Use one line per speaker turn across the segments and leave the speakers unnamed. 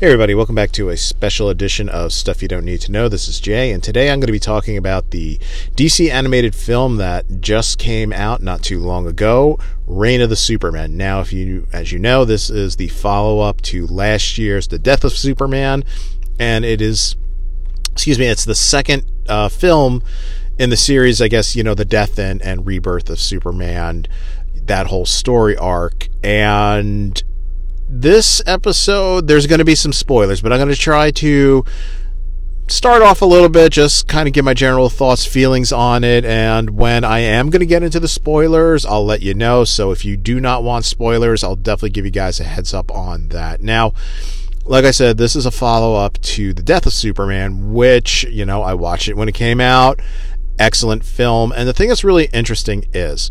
Hey, everybody, welcome back to a special edition of Stuff You Don't Need to Know. This is Jay, and today I'm going to be talking about the DC animated film that just came out not too long ago, Reign of the Superman. Now, if you, as you know, this is the follow up to last year's The Death of Superman, and it is, excuse me, it's the second uh, film in the series, I guess, you know, the death and, and rebirth of Superman, that whole story arc, and this episode, there's going to be some spoilers, but I'm going to try to start off a little bit, just kind of give my general thoughts, feelings on it, and when I am going to get into the spoilers, I'll let you know. So if you do not want spoilers, I'll definitely give you guys a heads up on that. Now, like I said, this is a follow up to The Death of Superman, which, you know, I watched it when it came out. Excellent film. And the thing that's really interesting is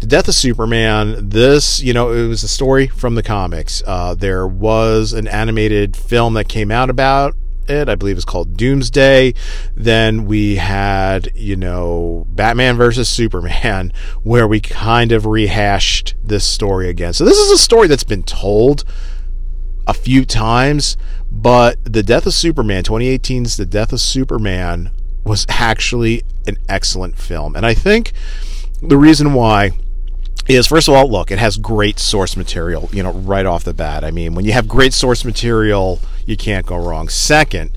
the Death of Superman, this, you know, it was a story from the comics. Uh, there was an animated film that came out about it. I believe it's called Doomsday. Then we had, you know, Batman versus Superman, where we kind of rehashed this story again. So this is a story that's been told a few times, but The Death of Superman, 2018's The Death of Superman, was actually an excellent film. And I think the reason why is first of all, look, it has great source material, you know, right off the bat. I mean, when you have great source material, you can't go wrong. Second,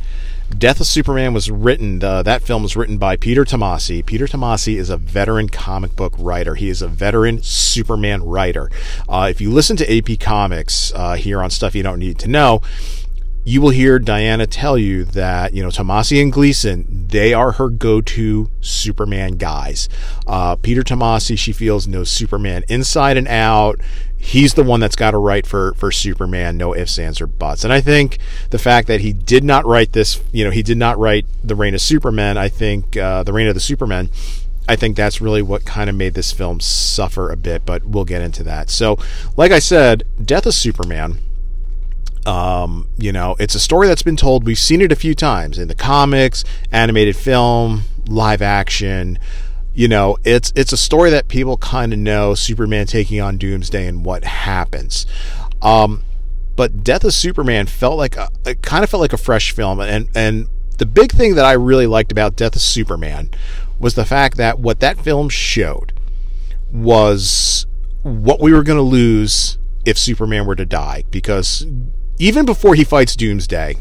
Death of Superman was written, uh, that film was written by Peter Tomasi. Peter Tomasi is a veteran comic book writer. He is a veteran Superman writer. Uh, if you listen to AP Comics uh, here on Stuff You Don't Need to Know, you will hear Diana tell you that, you know, Tomasi and Gleason, they are her go to Superman guys. Uh, Peter Tomasi, she feels, knows Superman inside and out. He's the one that's got to write for, for Superman, no ifs, ands, or buts. And I think the fact that he did not write this, you know, he did not write The Reign of Superman, I think, uh, The Reign of the Superman, I think that's really what kind of made this film suffer a bit, but we'll get into that. So, like I said, Death of Superman um, you know, it's a story that's been told. We've seen it a few times in the comics, animated film, live action. You know, it's it's a story that people kind of know. Superman taking on Doomsday and what happens. Um, but Death of Superman felt like a, it kind of felt like a fresh film, and and the big thing that I really liked about Death of Superman was the fact that what that film showed was what we were going to lose if Superman were to die because even before he fights Doomsday,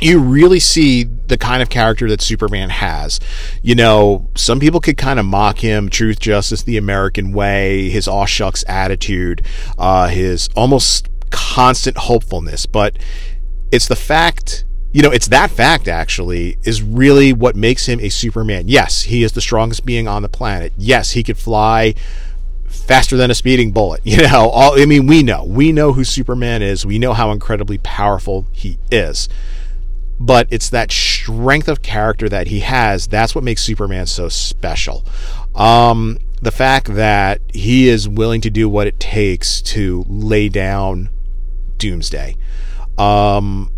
you really see the kind of character that Superman has. You know, some people could kind of mock him, truth, justice, the American way, his aw shucks attitude, uh, his almost constant hopefulness. But it's the fact, you know, it's that fact actually is really what makes him a Superman. Yes, he is the strongest being on the planet. Yes, he could fly faster than a speeding bullet. You know, all, I mean, we know. We know who Superman is. We know how incredibly powerful he is. But it's that strength of character that he has. That's what makes Superman so special. Um, the fact that he is willing to do what it takes to lay down Doomsday. Um,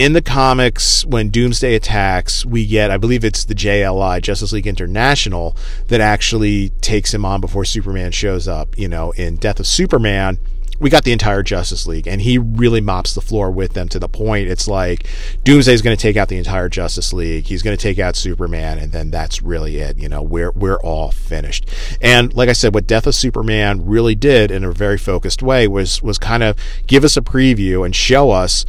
in the comics, when Doomsday attacks, we get, I believe it's the JLI, Justice League International, that actually takes him on before Superman shows up. You know, in Death of Superman, we got the entire Justice League, and he really mops the floor with them to the point it's like Doomsday is going to take out the entire Justice League. He's going to take out Superman, and then that's really it. You know, we're we're all finished. And like I said, what Death of Superman really did in a very focused way was was kind of give us a preview and show us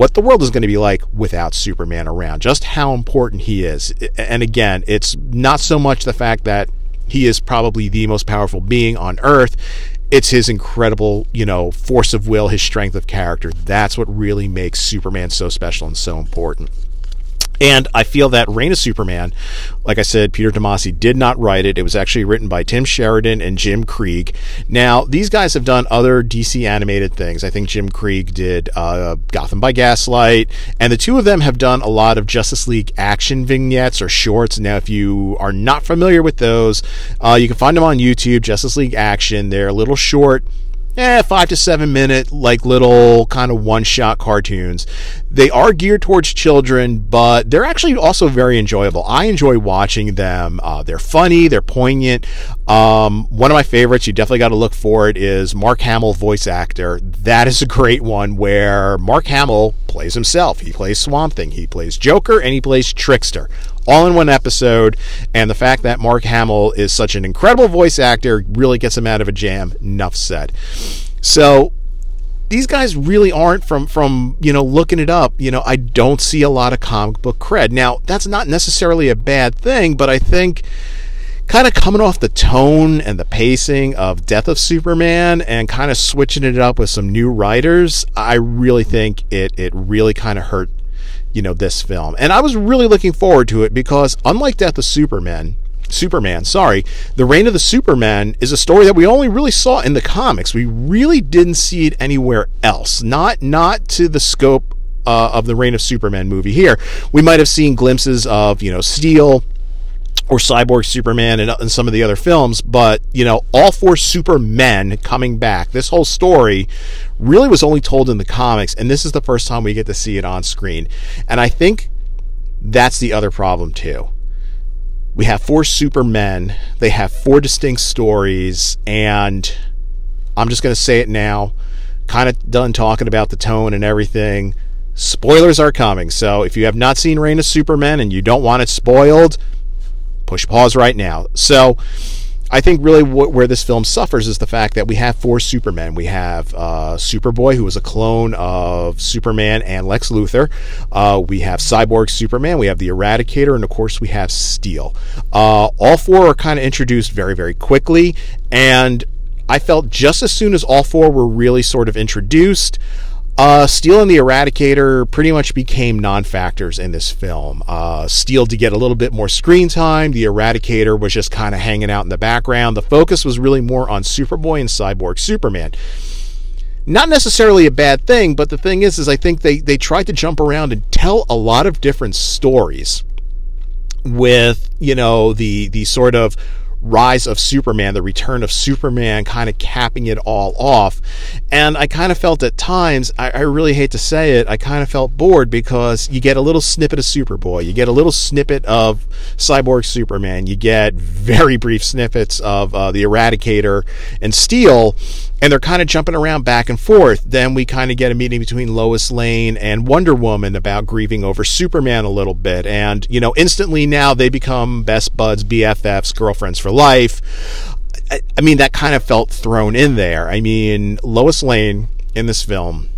what the world is going to be like without Superman around, just how important he is. And again, it's not so much the fact that he is probably the most powerful being on earth. It's his incredible, you know, force of will, his strength of character. That's what really makes Superman so special and so important. And I feel that Reign of Superman, like I said, Peter Tomasi did not write it. It was actually written by Tim Sheridan and Jim Krieg. Now, these guys have done other DC animated things. I think Jim Krieg did uh, Gotham by Gaslight, and the two of them have done a lot of Justice League action vignettes or shorts. Now, if you are not familiar with those, uh, you can find them on YouTube, Justice League Action. They're a little short eh, five to seven minute, like little kind of one shot cartoons. They are geared towards children, but they're actually also very enjoyable. I enjoy watching them. Uh, they're funny, they're poignant. Um, one of my favorites, you definitely got to look for it, is Mark Hamill, voice actor. That is a great one where Mark Hamill plays himself. He plays Swamp Thing, he plays Joker, and he plays Trickster all in one episode. And the fact that Mark Hamill is such an incredible voice actor really gets him out of a jam. Enough said. So these guys really aren't from from you know looking it up you know i don't see a lot of comic book cred now that's not necessarily a bad thing but i think kind of coming off the tone and the pacing of death of superman and kind of switching it up with some new writers i really think it it really kind of hurt you know this film and i was really looking forward to it because unlike death of superman Superman, sorry, The Reign of the Superman is a story that we only really saw in the comics. We really didn't see it anywhere else. Not not to the scope uh, of the Reign of Superman movie here. We might have seen glimpses of, you know, Steel or Cyborg Superman and, and some of the other films, but, you know, all four Supermen coming back. This whole story really was only told in the comics, and this is the first time we get to see it on screen. And I think that's the other problem, too we have four supermen. They have four distinct stories, and I'm just going to say it now. Kind of done talking about the tone and everything. Spoilers are coming, so if you have not seen Reign of Superman and you don't want it spoiled, push pause right now. So, I think really where this film suffers is the fact that we have four Supermen. We have uh, Superboy, who is a clone of Superman and Lex Luthor. Uh, we have Cyborg Superman. We have the Eradicator, and of course we have Steel. Uh, all four are kind of introduced very, very quickly, and I felt just as soon as all four were really sort of introduced. Uh, Steel and the Eradicator pretty much became non factors in this film. Uh, Steel to get a little bit more screen time. The Eradicator was just kind of hanging out in the background. The focus was really more on Superboy and Cyborg Superman. Not necessarily a bad thing, but the thing is, is I think they, they tried to jump around and tell a lot of different stories with, you know, the the sort of rise of Superman, the return of Superman, kind of capping it all off. And I kind of felt at times, I, I, really hate to say it, I kind of felt bored because you get a little snippet of Superboy, you get a little snippet of Cyborg Superman, you get very brief snippets of uh, the Eradicator and Steel, and they're kind of jumping around back and forth. Then we kind of get a meeting between Lois Lane and Wonder Woman about grieving over Superman a little bit. And, you know, instantly now they become best buds, BFFs, girlfriends for life. I, I mean, that kind of felt thrown in there. I mean, Lois Lane in this film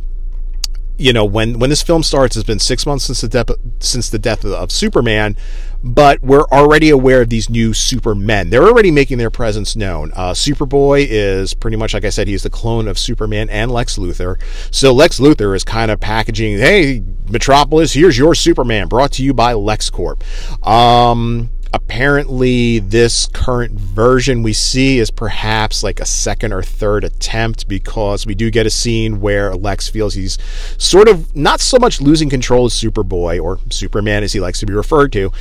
you know when when this film starts it's been six months since the death since the death of, of Superman but we're already aware of these new supermen. They're already making their presence known. Uh, Superboy is pretty much, like I said, he's the clone of Superman and Lex Luthor. So Lex Luthor is kind of packaging, hey, Metropolis, here's your Superman, brought to you by LexCorp. Um, apparently this current version we see is perhaps like a second or third attempt because we do get a scene where Lex feels he's sort of not so much losing control of Superboy or Superman as he likes to be referred to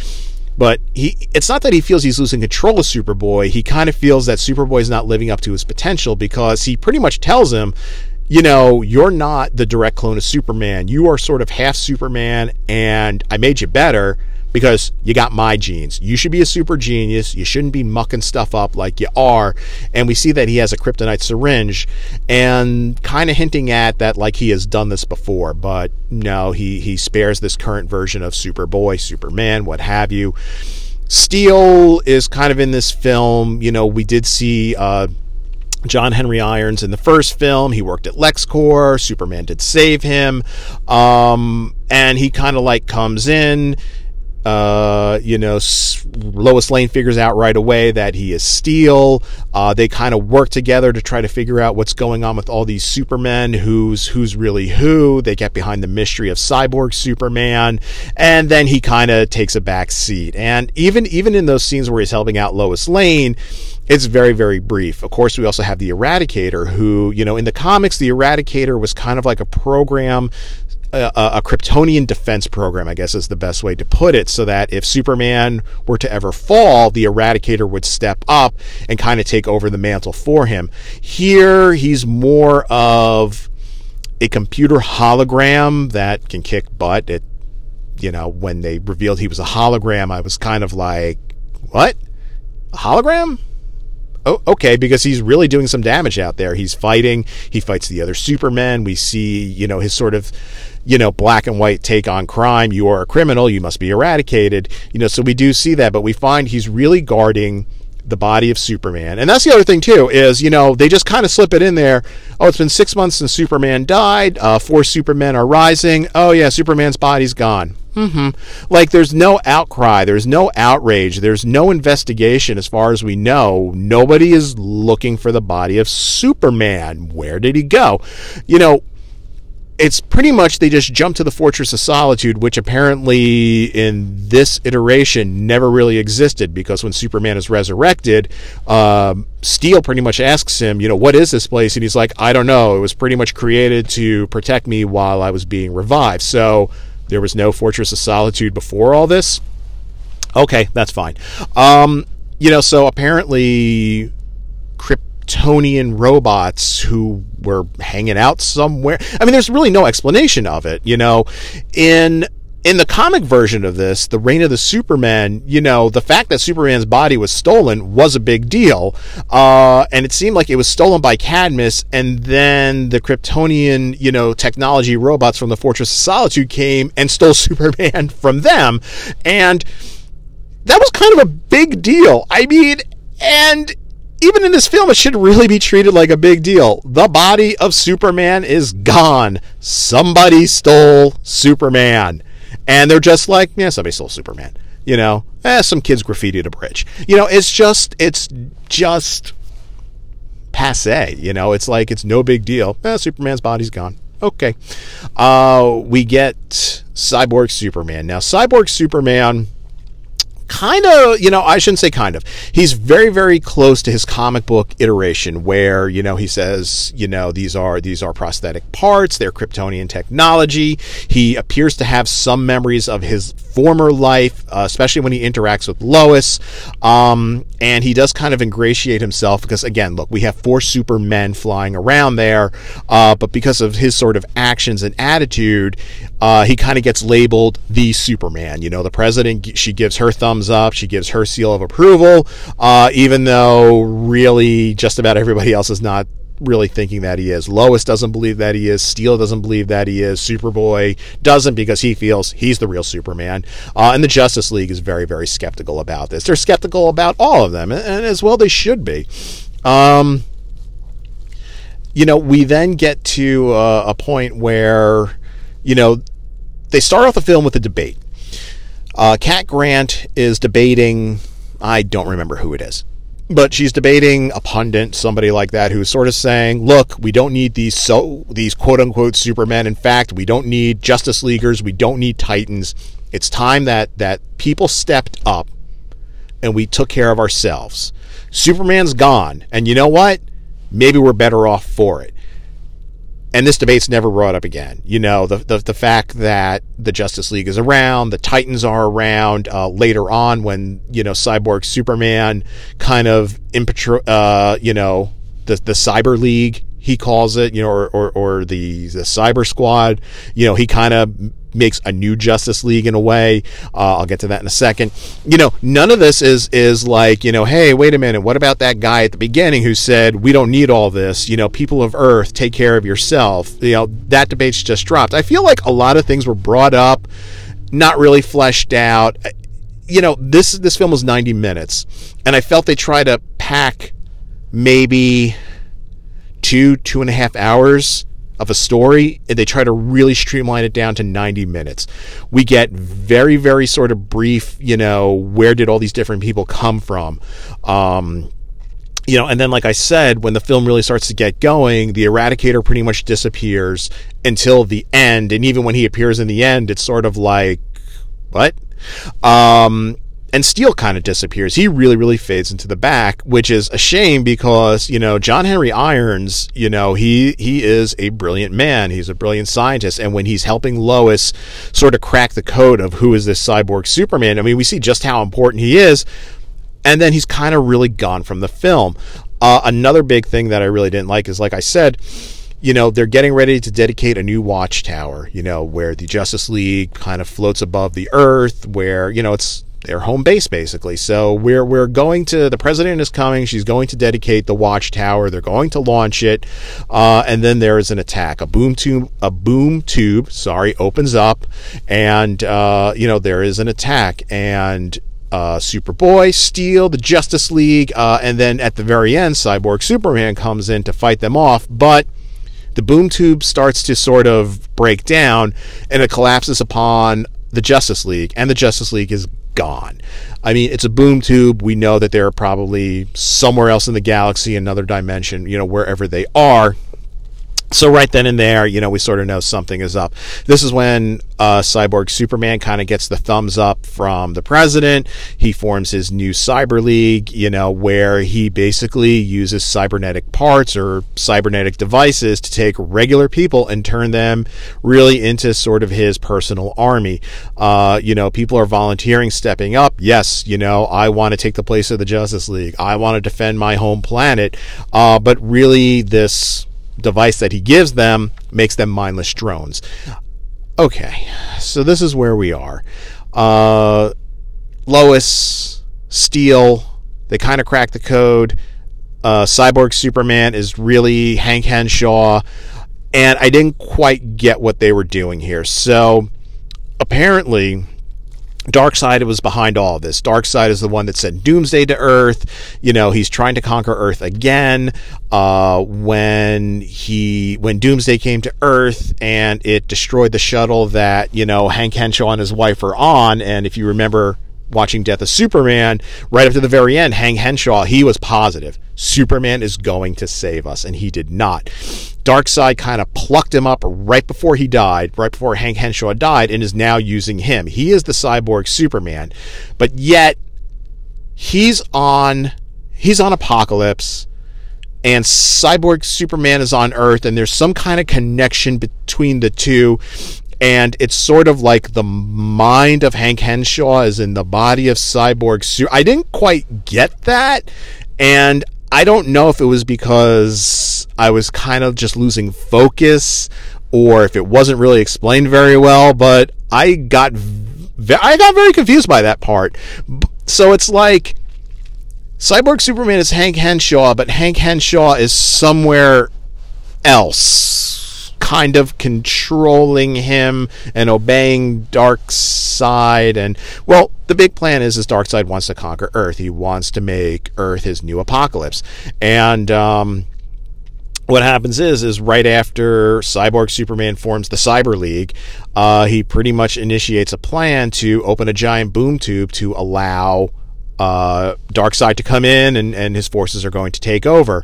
but he it's not that he feels he's losing control of Superboy. He kind of feels that Superboy is not living up to his potential because he pretty much tells him, you know, you're not the direct clone of Superman. You are sort of half Superman and I made you better because you got my genes. You should be a super genius. You shouldn't be mucking stuff up like you are. And we see that he has a kryptonite syringe and kind of hinting at that like he has done this before. But no, he, he spares this current version of Superboy, Superman, what have you. Steel is kind of in this film. You know, we did see. Uh, John Henry Irons in the first film. He worked at LexCorp. Superman did save him. Um, and he kind of like comes in uh, you know, Lois Lane figures out right away that he is Steel. Uh, they kind of work together to try to figure out what's going on with all these Supermen, who's who's really who. They get behind the mystery of Cyborg Superman, and then he kind of takes a back seat. And even even in those scenes where he's helping out Lois Lane, it's very very brief. Of course, we also have the Eradicator, who you know in the comics, the Eradicator was kind of like a program a, a, Kryptonian defense program, I guess is the best way to put it, so that if Superman were to ever fall, the Eradicator would step up and kind of take over the mantle for him. Here, he's more of a computer hologram that can kick butt. It, you know, when they revealed he was a hologram, I was kind of like, what? A hologram? Oh, okay, because he's really doing some damage out there. He's fighting. He fights the other Supermen. We see, you know, his sort of, you know, black and white take on crime. You are a criminal. You must be eradicated. You know, so we do see that, but we find he's really guarding the body of Superman. And that's the other thing too is you know they just kind of slip it in there. Oh, it's been six months since Superman died. Uh, four Supermen are rising. Oh yeah, Superman's body's gone. Mm-hmm. Like there's no outcry, there's no outrage, there's no investigation as far as we know. Nobody is looking for the body of Superman. Where did he go? You know, it's pretty much they just jump to the Fortress of Solitude, which apparently in this iteration never really existed because when Superman is resurrected, um, Steel pretty much asks him, you know, what is this place? And he's like, I don't know. It was pretty much created to protect me while I was being revived. So there was no Fortress of Solitude before all this. Okay, that's fine. Um, you know, so apparently Kryptonian robots who were hanging out somewhere. I mean, there's really no explanation of it, you know. In in the comic version of this, the reign of the Superman, you know, the fact that Superman's body was stolen was a big deal. Uh, and it seemed like it was stolen by Cadmus, and then the Kryptonian, you know, technology robots from the Fortress of Solitude came and stole Superman from them. And that was kind of a big deal. I mean, and even in this film, it should really be treated like a big deal. The body of Superman is gone. Somebody stole Superman and they're just like, yeah, somebody stole Superman. You know, eh, some kids graffitied a bridge. You know, it's just, it's just passe. You know, it's like it's no big deal. Eh, Superman's body's gone. Okay, uh, we get Cyborg Superman now. Cyborg Superman kind of, you know, I shouldn't say kind of. He's very, very close to his comic book iteration where, you know, he says, you know, these are these are prosthetic parts, they're Kryptonian technology. He appears to have some memories of his former life, uh, especially when he interacts with Lois. Um, and he does kind of ingratiate himself because, again, look, we have four supermen flying around there, uh, but because of his sort of actions and attitude, uh, he kind of gets labeled the Superman. You know, the president, she gives her thumbs thumbs up. She gives her seal of approval, uh, even though really just about everybody else is not really thinking that he is. Lois doesn't believe that he is. Steel doesn't believe that he is. Superboy doesn't because he feels he's the real Superman. Uh, and the Justice League is very, very skeptical about this. They're skeptical about all of them, and, and as well they should be. Um, you know, we then get to uh, a point where, you know, they start off the film with a debate. Uh, Cat Grant is debating, I don't remember who it is, but she's debating a pundit, somebody like that, who's sort of saying, "Look, we don't need these so these quote unquote Supermen. In fact, we don't need Justice Leaguers. We don't need Titans. It's time that that people stepped up and we took care of ourselves. Superman's gone, and you know what? Maybe we're better off for it." And this debate's never brought up again. You know, the, the, the fact that the Justice League is around, the Titans are around uh, later on when, you know, Cyborg Superman kind of, impetro- uh, you know, the, the Cyber League, he calls it, you know, or, or, or the, the Cyber Squad, you know, he kind of makes a new Justice League in a way. Uh, I'll get to that in a second. You know, none of this is is like you know, hey, wait a minute, what about that guy at the beginning who said we don't need all this? You know, people of Earth, take care of yourself. You know, that debate's just dropped. I feel like a lot of things were brought up, not really fleshed out. You know, this this film was 90 minutes, and I felt they tried to pack maybe two two and a half hours of a story and they try to really streamline it down to 90 minutes. We get very, very sort of brief, you know, where did all these different people come from? Um, you know, and then, like I said, when the film really starts to get going, the Eradicator pretty much disappears until the end. And even when he appears in the end, it's sort of like, what? Um, and Steel kind of disappears. He really, really fades into the back, which is a shame because, you know, John Henry Irons, you know, he, he is a brilliant man. He's a brilliant scientist. And when he's helping Lois sort of crack the code of who is this cyborg Superman, I mean, we see just how important he is. And then he's kind of really gone from the film. Uh, another big thing that I really didn't like is, like I said, you know, they're getting ready to dedicate a new watchtower, you know, where the Justice League kind of floats above the earth, where, you know, it's their home base basically. So we're we're going to the president is coming. She's going to dedicate the watchtower. They're going to launch it, uh, and then there is an attack. A boom tube, a boom tube, sorry, opens up, and uh, you know there is an attack and. Uh, Superboy, Steel, the Justice League, uh, and then at the very end, Cyborg Superman comes in to fight them off. But the boom tube starts to sort of break down, and it collapses upon the Justice League, and the Justice League is gone. I mean, it's a boom tube. We know that they're probably somewhere else in the galaxy, another dimension, you know, wherever they are. So right then and there, you know, we sort of know something is up. This is when uh, Cyborg Superman kind of gets the thumbs up from the president. He forms his new cyber league, you know, where he basically uses cybernetic parts or cybernetic devices to take regular people and turn them really into sort of his personal army. Uh, you know, people are volunteering, stepping up. Yes, you know, I want to take the place of the Justice League. I want to defend my home planet. Uh, but really, this device that he gives them makes them mindless drones. Okay, so this is where we are. Uh, Lois, Steel, they kind of crack the code. Uh, Cyborg Superman is really Hank Henshaw, and I didn't quite get what they were doing here. So apparently, Darkseid was behind all of this. Darkseid is the one that sent Doomsday to Earth. You know, he's trying to conquer Earth again. Uh, when he when Doomsday came to Earth and it destroyed the shuttle that you know Hank Henshaw and his wife are on, and if you remember watching Death of Superman, right up to the very end, Hank Henshaw, he was positive. Superman is going to save us, and he did not. Darkseid kind of plucked him up right before he died, right before Hank Henshaw died, and is now using him. He is the cyborg Superman, but yet he's on he's on Apokolips, and cyborg Superman is on Earth, and there's some kind of connection between the two. And it's sort of like the mind of Hank Henshaw is in the body of Cyborg Super. I didn't quite get that. And I don't know if it was because I was kind of just losing focus or if it wasn't really explained very well, but I got I got very confused by that part. So it's like Cyborg Superman is Hank Henshaw, but Hank Henshaw is somewhere else kind of controlling him and obeying Darkseid. and well the big plan is is Darkseid wants to conquer earth he wants to make earth his new Apokolips. and um, what happens is is right after cyborg superman forms the cyber league uh, he pretty much initiates a plan to open a giant boom tube to allow uh, Side to come in and, and his forces are going to take over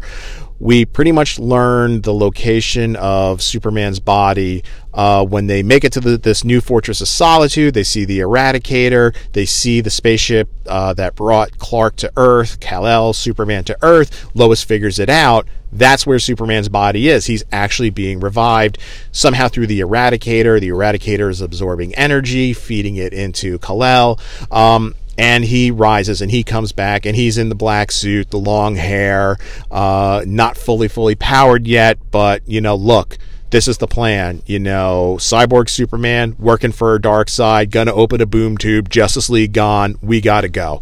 we pretty much learn the location of Superman's body uh, when they make it to the, this new Fortress of Solitude. They see the Eradicator. They see the spaceship uh, that brought Clark to Earth, Kal-El, Superman to Earth. Lois figures it out. That's where Superman's body is. He's actually being revived somehow through the Eradicator. The Eradicator is absorbing energy, feeding it into Kal-El. Um, and he rises and he comes back and he's in the black suit, the long hair, uh, not fully, fully powered yet, but you know, look, this is the plan. You know, Cyborg Superman working for Darkseid, gonna open a boom tube, Justice League gone, we gotta go.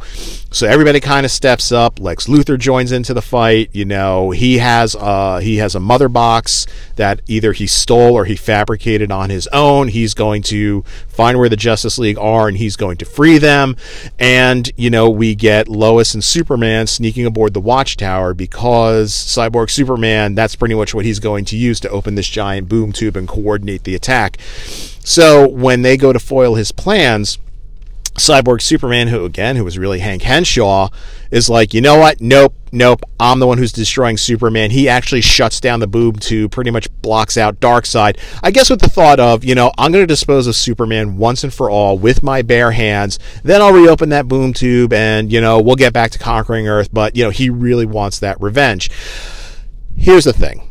So everybody kind of steps up. Lex Luthor joins into the fight. You know, he has uh he has a mother box that either he stole or he fabricated on his own. He's going to find where the Justice League are and he's going to free them. And, you know, we get Lois and Superman sneaking aboard the Watchtower because Cyborg Superman, that's pretty much what he's going to use to open this giant boom tube and coordinate the attack. So when they go to foil his plans, Cyborg Superman, who again, who was really Hank Henshaw, is like, you know what? Nope, nope. I'm the one who's destroying Superman. He actually shuts down the boom tube, pretty much blocks out Darkseid. I guess with the thought of, you know, I'm going to dispose of Superman once and for all with my bare hands. Then I'll reopen that boom tube, and you know, we'll get back to conquering Earth. But you know, he really wants that revenge. Here's the thing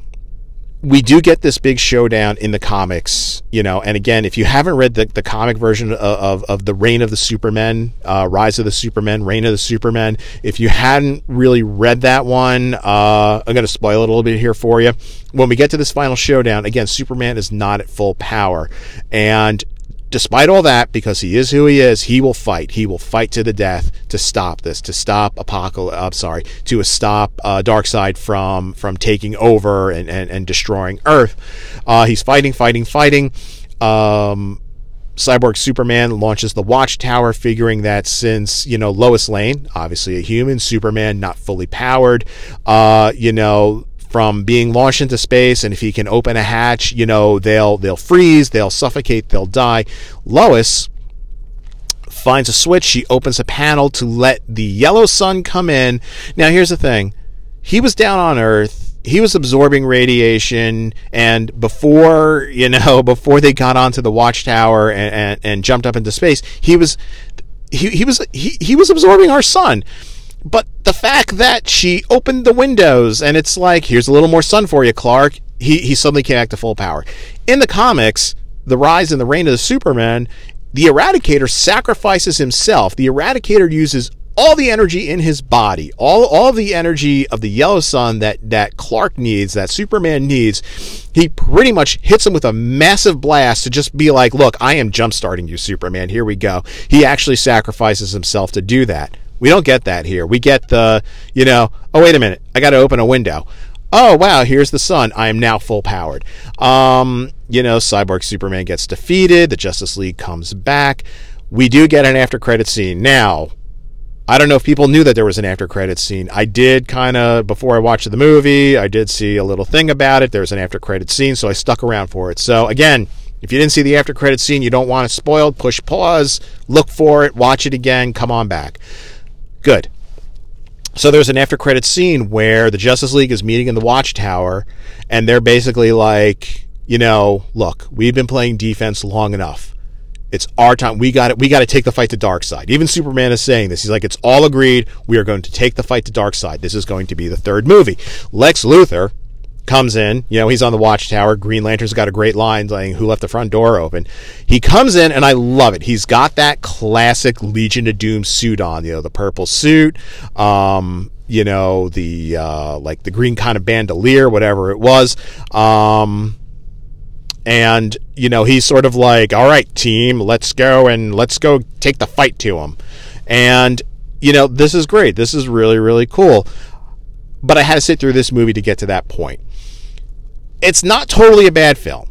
we do get this big showdown in the comics, you know, and again, if you haven't read the, the comic version of, of, of the Reign of the Supermen, uh, Rise of the Supermen, Reign of the Supermen, if you hadn't really read that one, uh, I'm going to spoil it a little bit here for you. When we get to this final showdown, again, Superman is not at full power. And despite all that, because he is who he is, he will fight. He will fight to the death to stop this, to stop Apokolips. I'm sorry, to stop uh, Darkseid from from taking over and and, and destroying Earth. Uh, he's fighting, fighting, fighting. Um, Cyborg Superman launches the Watchtower, figuring that since you know Lois Lane, obviously a human, Superman not fully powered, uh, you know from being launched into space and if he can open a hatch you know they'll they'll freeze they'll suffocate they'll die. Lois finds a switch. She opens a panel to let the yellow sun come in. Now here's the thing. He was down on earth. He was absorbing radiation and before you know before they got onto the watchtower and, and, and jumped up into space he was he, he was he, he was absorbing our sun but the fact that she opened the windows and it's like, here's a little more sun for you, Clark, he, he suddenly came back to full power. In the comics, The Rise and the Reign of the Superman, the Eradicator sacrifices himself. The Eradicator uses all the energy in his body, all all the energy of the yellow sun that that Clark needs, that Superman needs. He pretty much hits him with a massive blast to just be like, "Look, I am jump-starting you, Superman. Here we go." He actually sacrifices himself to do that. We don't get that here. We get the, you know, oh, wait a minute, I got to open a window. Oh, wow, here's the sun. I am now full powered. Um, you know, Cyborg Superman gets defeated. The Justice League comes back. We do get an after credit scene. Now, I don't know if people knew that there was an after credit scene. I did kind of, before I watched the movie, I did see a little thing about it. There's an after credit scene, so I stuck around for it. So, again, if you didn't see the after credit scene, you don't want it spoiled, push pause, look for it, watch it again, come on back. Good. So there's an after credit scene where the Justice League is meeting in the Watchtower, and they're basically like, you know, look, we've been playing defense long enough. It's our time. We got it. We got to take the fight to Darkseid. Even Superman is saying this. He's like, it's all agreed. We are going to take the fight to Darkseid. This is going to be the third movie. Lex Luthor, comes in. You know, he's on the watchtower. Green Lantern's got a great line saying, Who left the front door open? He comes in, and I love it. He's got that classic Legion of Doom suit on, you know, the purple suit, um, you know, the, uh, like the green kind of bandolier, whatever it was. Um, and, you know, he's sort of like, All right, team, let's go and let's go take the fight to him. And, you know, this is great. This is really, really cool. But I had to sit through this movie to get to that point it's not totally a bad film.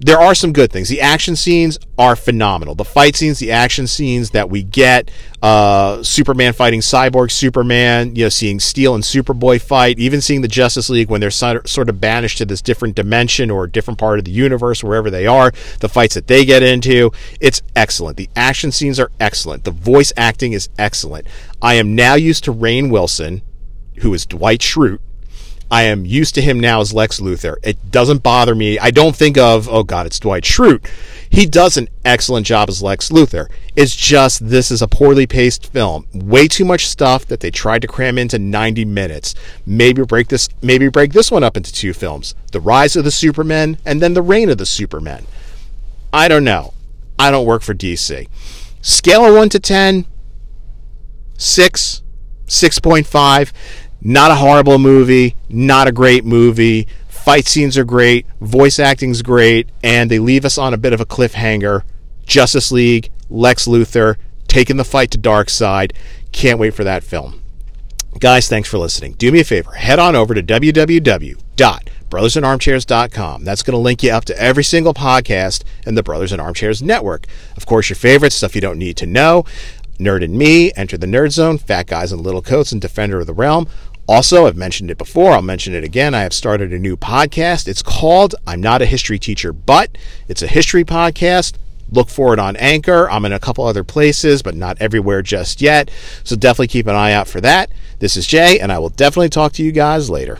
There are some good things. The action scenes are phenomenal. The fight scenes, the action scenes that we get, uh, Superman fighting Cyborg Superman, you know, seeing Steel and Superboy fight, even seeing the Justice League when they're sort of banished to this different dimension or different part of the universe, wherever they are, the fights that they get into, it's excellent. The action scenes are excellent. The voice acting is excellent. I am now used to Rainn Wilson, who is Dwight Schrute I am used to him now as Lex Luthor. It doesn't bother me. I don't think of, oh God, it's Dwight Schrute. He does an excellent job as Lex Luthor. It's just this is a poorly paced film. Way too much stuff that they tried to cram into 90 minutes. Maybe break this maybe break this one up into two films. The Rise of the Supermen and then The Reign of the Supermen. I don't know. I don't work for DC. Scale of 1 to 10 6 6.5 not a horrible movie, not a great movie. Fight scenes are great, voice acting's great, and they leave us on a bit of a cliffhanger. Justice League, Lex Luthor, taking the fight to Darkseid. Can't wait for that film. Guys, thanks for listening. Do me a favor, head on over to www.brothersinarmchairs.com. That's going to link you up to every single podcast in the Brothers in Armchairs network. Of course, your favorites, stuff you don't need to know. Nerd and Me, Enter the Nerd Zone, Fat Guys in Little Coats, and Defender of the Realm. Also, I've mentioned it before, I'll mention it again. I have started a new podcast. It's called I'm Not a History Teacher, but it's a history podcast Look for it on Anchor. I'm in a couple other places, but not everywhere just yet. So definitely keep an eye out for that. This is Jay, and I will definitely talk to you guys later.